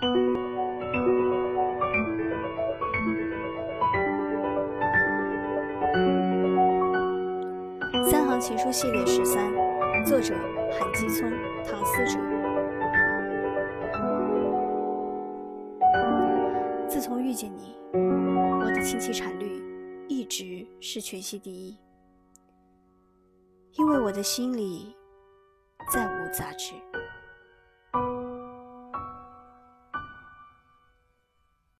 三行情书系列十三，作者：韩基聪、唐思哲。自从遇见你，我的亲戚产率一直是全系第一，因为我的心里再无杂质。